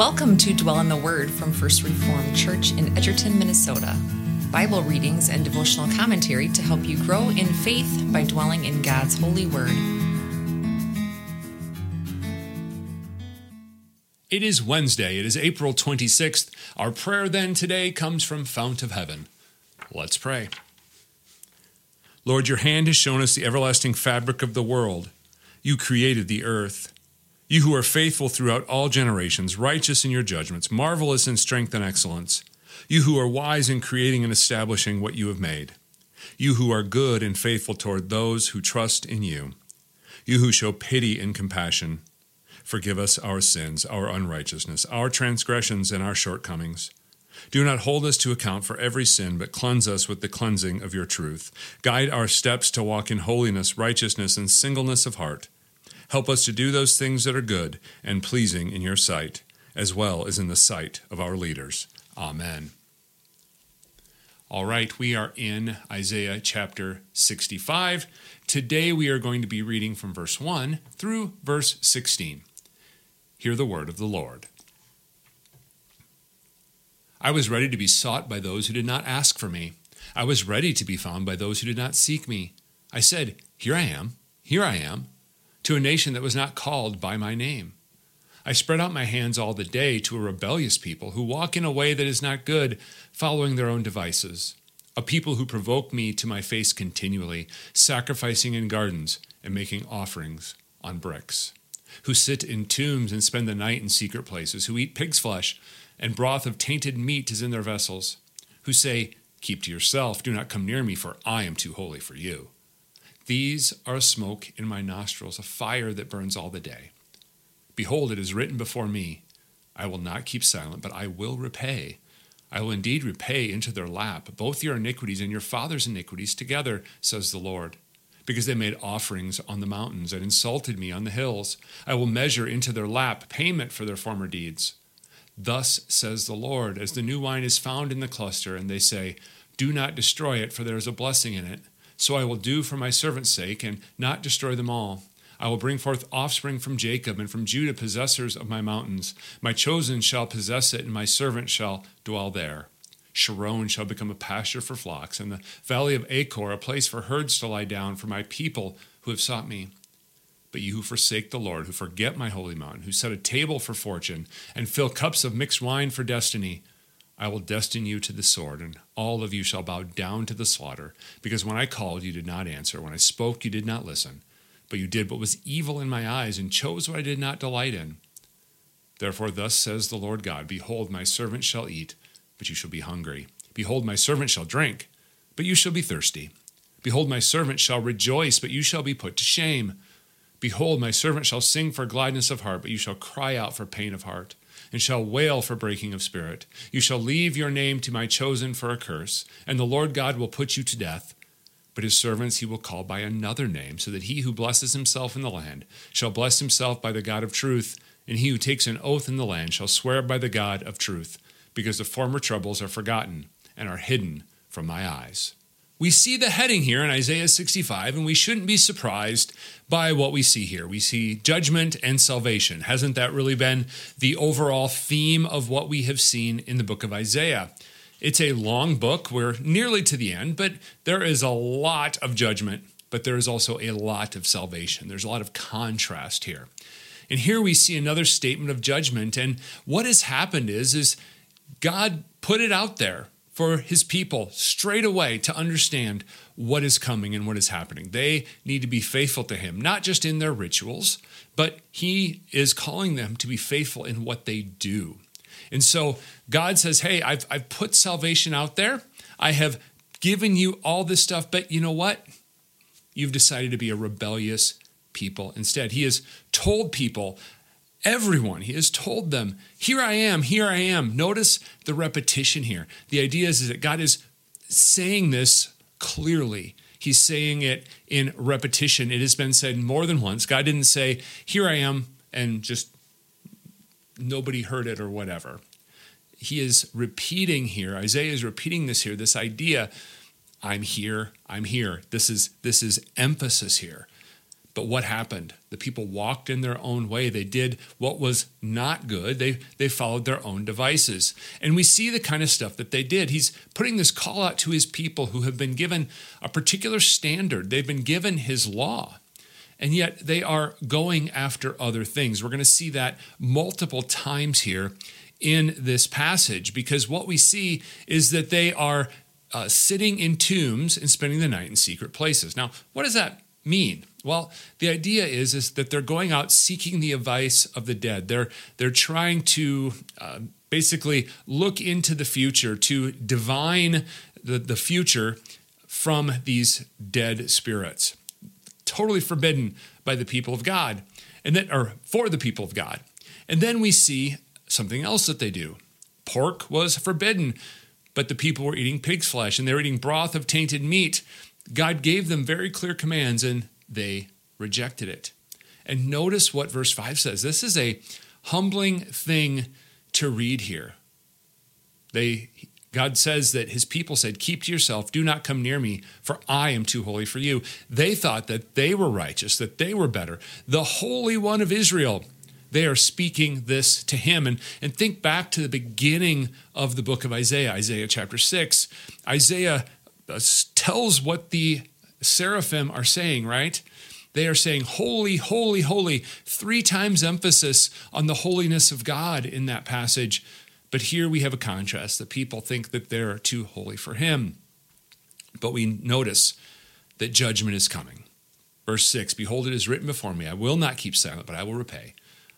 Welcome to Dwell in the Word from First Reformed Church in Edgerton, Minnesota. Bible readings and devotional commentary to help you grow in faith by dwelling in God's holy word. It is Wednesday. It is April 26th. Our prayer then today comes from Fount of Heaven. Let's pray. Lord, your hand has shown us the everlasting fabric of the world. You created the earth. You who are faithful throughout all generations, righteous in your judgments, marvelous in strength and excellence. You who are wise in creating and establishing what you have made. You who are good and faithful toward those who trust in you. You who show pity and compassion. Forgive us our sins, our unrighteousness, our transgressions, and our shortcomings. Do not hold us to account for every sin, but cleanse us with the cleansing of your truth. Guide our steps to walk in holiness, righteousness, and singleness of heart. Help us to do those things that are good and pleasing in your sight, as well as in the sight of our leaders. Amen. All right, we are in Isaiah chapter 65. Today we are going to be reading from verse 1 through verse 16. Hear the word of the Lord. I was ready to be sought by those who did not ask for me. I was ready to be found by those who did not seek me. I said, Here I am, here I am to a nation that was not called by my name. I spread out my hands all the day to a rebellious people who walk in a way that is not good, following their own devices. A people who provoke me to my face continually, sacrificing in gardens and making offerings on bricks. Who sit in tombs and spend the night in secret places, who eat pig's flesh, and broth of tainted meat is in their vessels. Who say, Keep to yourself, do not come near me, for I am too holy for you. These are a smoke in my nostrils, a fire that burns all the day. Behold, it is written before me, I will not keep silent, but I will repay. I will indeed repay into their lap both your iniquities and your father's iniquities together, says the Lord. Because they made offerings on the mountains and insulted me on the hills, I will measure into their lap payment for their former deeds. Thus says the Lord, as the new wine is found in the cluster, and they say, Do not destroy it, for there is a blessing in it. So I will do for my servant's sake, and not destroy them all. I will bring forth offspring from Jacob, and from Judah possessors of my mountains. My chosen shall possess it, and my servant shall dwell there. Sharon shall become a pasture for flocks, and the valley of Achor a place for herds to lie down for my people who have sought me. But you who forsake the Lord, who forget my holy mountain, who set a table for fortune, and fill cups of mixed wine for destiny, I will destine you to the sword, and all of you shall bow down to the slaughter. Because when I called, you did not answer. When I spoke, you did not listen. But you did what was evil in my eyes, and chose what I did not delight in. Therefore, thus says the Lord God Behold, my servant shall eat, but you shall be hungry. Behold, my servant shall drink, but you shall be thirsty. Behold, my servant shall rejoice, but you shall be put to shame. Behold, my servant shall sing for gladness of heart, but you shall cry out for pain of heart and shall wail for breaking of spirit. You shall leave your name to my chosen for a curse, and the Lord God will put you to death. But his servants he will call by another name, so that he who blesses himself in the land shall bless himself by the God of truth, and he who takes an oath in the land shall swear by the God of truth, because the former troubles are forgotten and are hidden from my eyes. We see the heading here in Isaiah 65, and we shouldn't be surprised by what we see here. We see judgment and salvation. Hasn't that really been the overall theme of what we have seen in the book of Isaiah? It's a long book. We're nearly to the end, but there is a lot of judgment, but there is also a lot of salvation. There's a lot of contrast here. And here we see another statement of judgment. And what has happened is, is God put it out there for his people straight away to understand what is coming and what is happening. They need to be faithful to him, not just in their rituals, but he is calling them to be faithful in what they do. And so God says, Hey, I've, I've put salvation out there. I have given you all this stuff, but you know what? You've decided to be a rebellious people instead. He has told people everyone. He has told them, Here I am, here I am. Notice the repetition here. The idea is, that God is saying this clearly. He's saying it in repetition. It has been said more than once. God didn't say, Here I am, and just nobody heard it or whatever. He is repeating here, Isaiah is repeating this here, this idea I'm here, I'm here. This is this is emphasis here But what happened? The people walked in their own way. They did what was not good. They, they followed their own devices. And we see the kind of stuff that they did. He's putting this call out to his people who have been given a particular standard, they've been given his law. And yet they are going after other things. We're going to see that multiple times here in this passage because what we see is that they are uh, sitting in tombs and spending the night in secret places. Now, what does that mean? Well, the idea is, is that they're going out seeking the advice of the dead. They're, they're trying to uh, basically look into the future, to divine the, the future from these dead spirits. Totally forbidden by the people of God, and then, or for the people of God. And then we see something else that they do. Pork was forbidden, but the people were eating pig's flesh and they were eating broth of tainted meat. God gave them very clear commands and they rejected it. And notice what verse 5 says. This is a humbling thing to read here. They God says that his people said, Keep to yourself, do not come near me, for I am too holy for you. They thought that they were righteous, that they were better. The Holy One of Israel, they are speaking this to him. And, and think back to the beginning of the book of Isaiah, Isaiah chapter 6. Isaiah uh, tells what the seraphim are saying, right? They are saying, Holy, holy, holy. Three times emphasis on the holiness of God in that passage. But here we have a contrast. The people think that they're too holy for Him. But we notice that judgment is coming. Verse 6 Behold, it is written before me, I will not keep silent, but I will repay.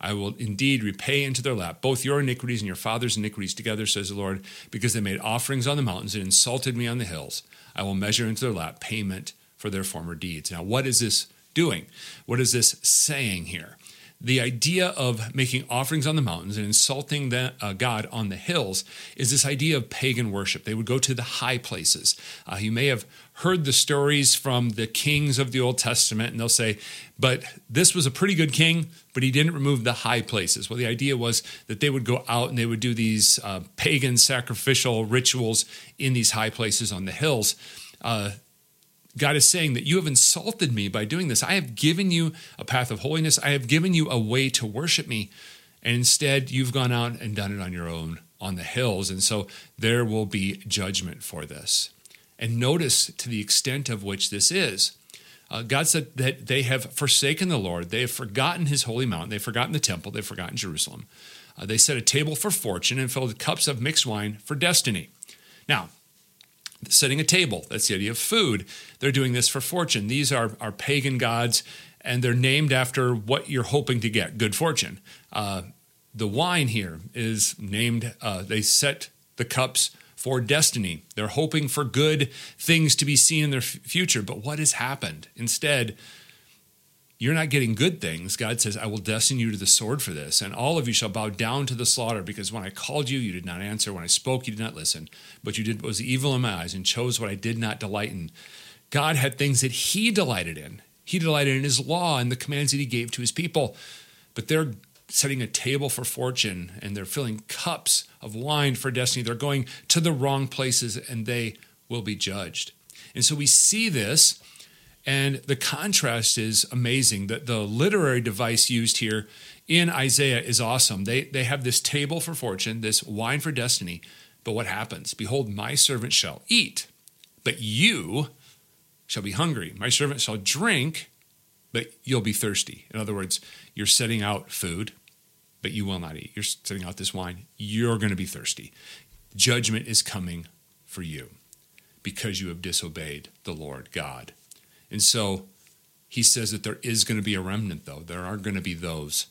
I will indeed repay into their lap both your iniquities and your father's iniquities together, says the Lord, because they made offerings on the mountains and insulted me on the hills. I will measure into their lap payment for their former deeds. Now, what is this doing? What is this saying here? The idea of making offerings on the mountains and insulting the, uh, God on the hills is this idea of pagan worship. They would go to the high places. Uh, you may have heard the stories from the kings of the Old Testament, and they'll say, but this was a pretty good king, but he didn't remove the high places. Well, the idea was that they would go out and they would do these uh, pagan sacrificial rituals in these high places on the hills. Uh, God is saying that you have insulted me by doing this. I have given you a path of holiness, I have given you a way to worship me. And instead, you've gone out and done it on your own on the hills. And so there will be judgment for this. And notice to the extent of which this is. Uh, God said that they have forsaken the Lord. They have forgotten his holy mountain. They've forgotten the temple. They've forgotten Jerusalem. Uh, they set a table for fortune and filled cups of mixed wine for destiny. Now, setting a table, that's the idea of food. They're doing this for fortune. These are, are pagan gods, and they're named after what you're hoping to get good fortune. Uh, the wine here is named, uh, they set the cups for destiny. They're hoping for good things to be seen in their f- future. But what has happened? Instead, you're not getting good things. God says, I will destine you to the sword for this, and all of you shall bow down to the slaughter, because when I called you, you did not answer. When I spoke, you did not listen. But you did what was evil in my eyes and chose what I did not delight in. God had things that He delighted in. He delighted in His law and the commands that He gave to His people. But they're setting a table for fortune and they're filling cups of wine for destiny. They're going to the wrong places and they will be judged. And so we see this, and the contrast is amazing. That the literary device used here in Isaiah is awesome. They, they have this table for fortune, this wine for destiny. But what happens? Behold, my servant shall eat, but you shall be hungry. My servant shall drink, but you'll be thirsty. In other words, you're setting out food, but you will not eat. You're setting out this wine. You're going to be thirsty. Judgment is coming for you because you have disobeyed the Lord God. And so he says that there is going to be a remnant, though. There are going to be those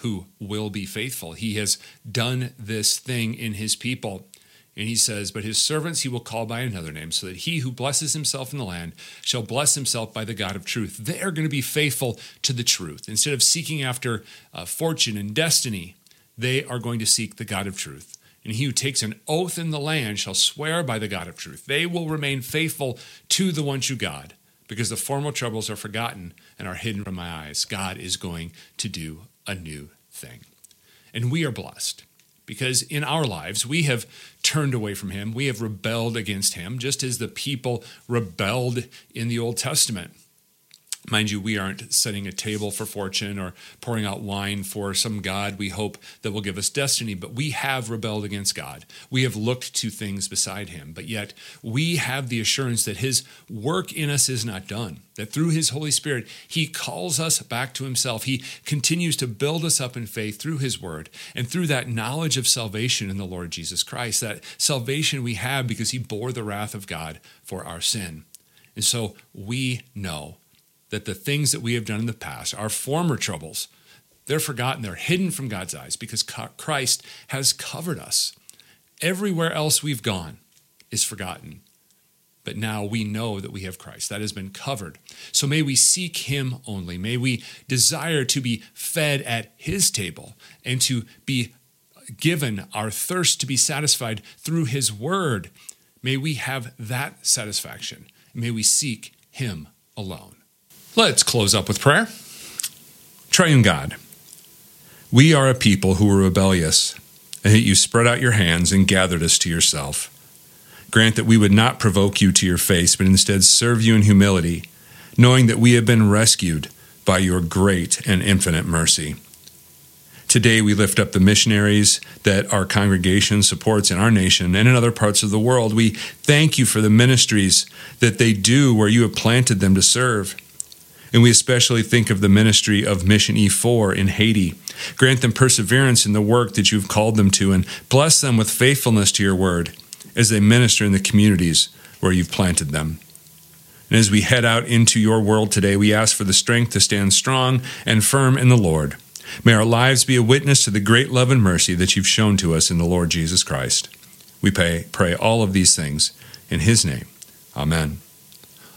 who will be faithful. He has done this thing in his people. And he says, But his servants he will call by another name, so that he who blesses himself in the land shall bless himself by the God of truth. They are going to be faithful to the truth. Instead of seeking after uh, fortune and destiny, they are going to seek the God of truth. And he who takes an oath in the land shall swear by the God of truth. They will remain faithful to the one true God, because the former troubles are forgotten and are hidden from my eyes. God is going to do a new thing. And we are blessed because in our lives we have turned away from him, we have rebelled against him, just as the people rebelled in the Old Testament. Mind you, we aren't setting a table for fortune or pouring out wine for some God we hope that will give us destiny, but we have rebelled against God. We have looked to things beside Him, but yet we have the assurance that His work in us is not done, that through His Holy Spirit, He calls us back to Himself. He continues to build us up in faith through His Word and through that knowledge of salvation in the Lord Jesus Christ, that salvation we have because He bore the wrath of God for our sin. And so we know that the things that we have done in the past, our former troubles, they're forgotten. They're hidden from God's eyes because Christ has covered us. Everywhere else we've gone is forgotten. But now we know that we have Christ. That has been covered. So may we seek Him only. May we desire to be fed at His table and to be given our thirst to be satisfied through His word. May we have that satisfaction. May we seek Him alone. Let's close up with prayer. Triune God, we are a people who were rebellious, and yet you spread out your hands and gathered us to yourself. Grant that we would not provoke you to your face, but instead serve you in humility, knowing that we have been rescued by your great and infinite mercy. Today, we lift up the missionaries that our congregation supports in our nation and in other parts of the world. We thank you for the ministries that they do where you have planted them to serve. And we especially think of the ministry of Mission E4 in Haiti. Grant them perseverance in the work that you've called them to, and bless them with faithfulness to your word as they minister in the communities where you've planted them. And as we head out into your world today, we ask for the strength to stand strong and firm in the Lord. May our lives be a witness to the great love and mercy that you've shown to us in the Lord Jesus Christ. We pray, pray all of these things in his name. Amen.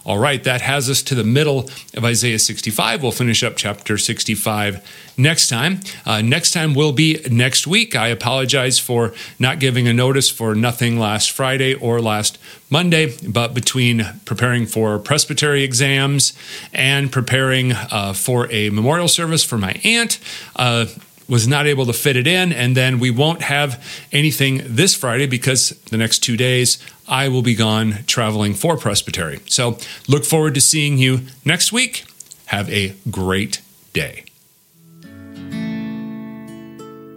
All right, that has us to the middle of Isaiah 65. We'll finish up chapter 65 next time. Uh, next time will be next week. I apologize for not giving a notice for nothing last Friday or last Monday, but between preparing for presbytery exams and preparing uh, for a memorial service for my aunt, uh, was not able to fit it in. And then we won't have anything this Friday because the next two days I will be gone traveling for Presbytery. So look forward to seeing you next week. Have a great day.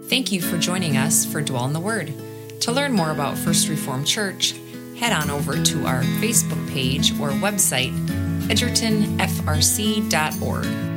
Thank you for joining us for Dwell in the Word. To learn more about First Reformed Church, head on over to our Facebook page or website, edgertonfrc.org.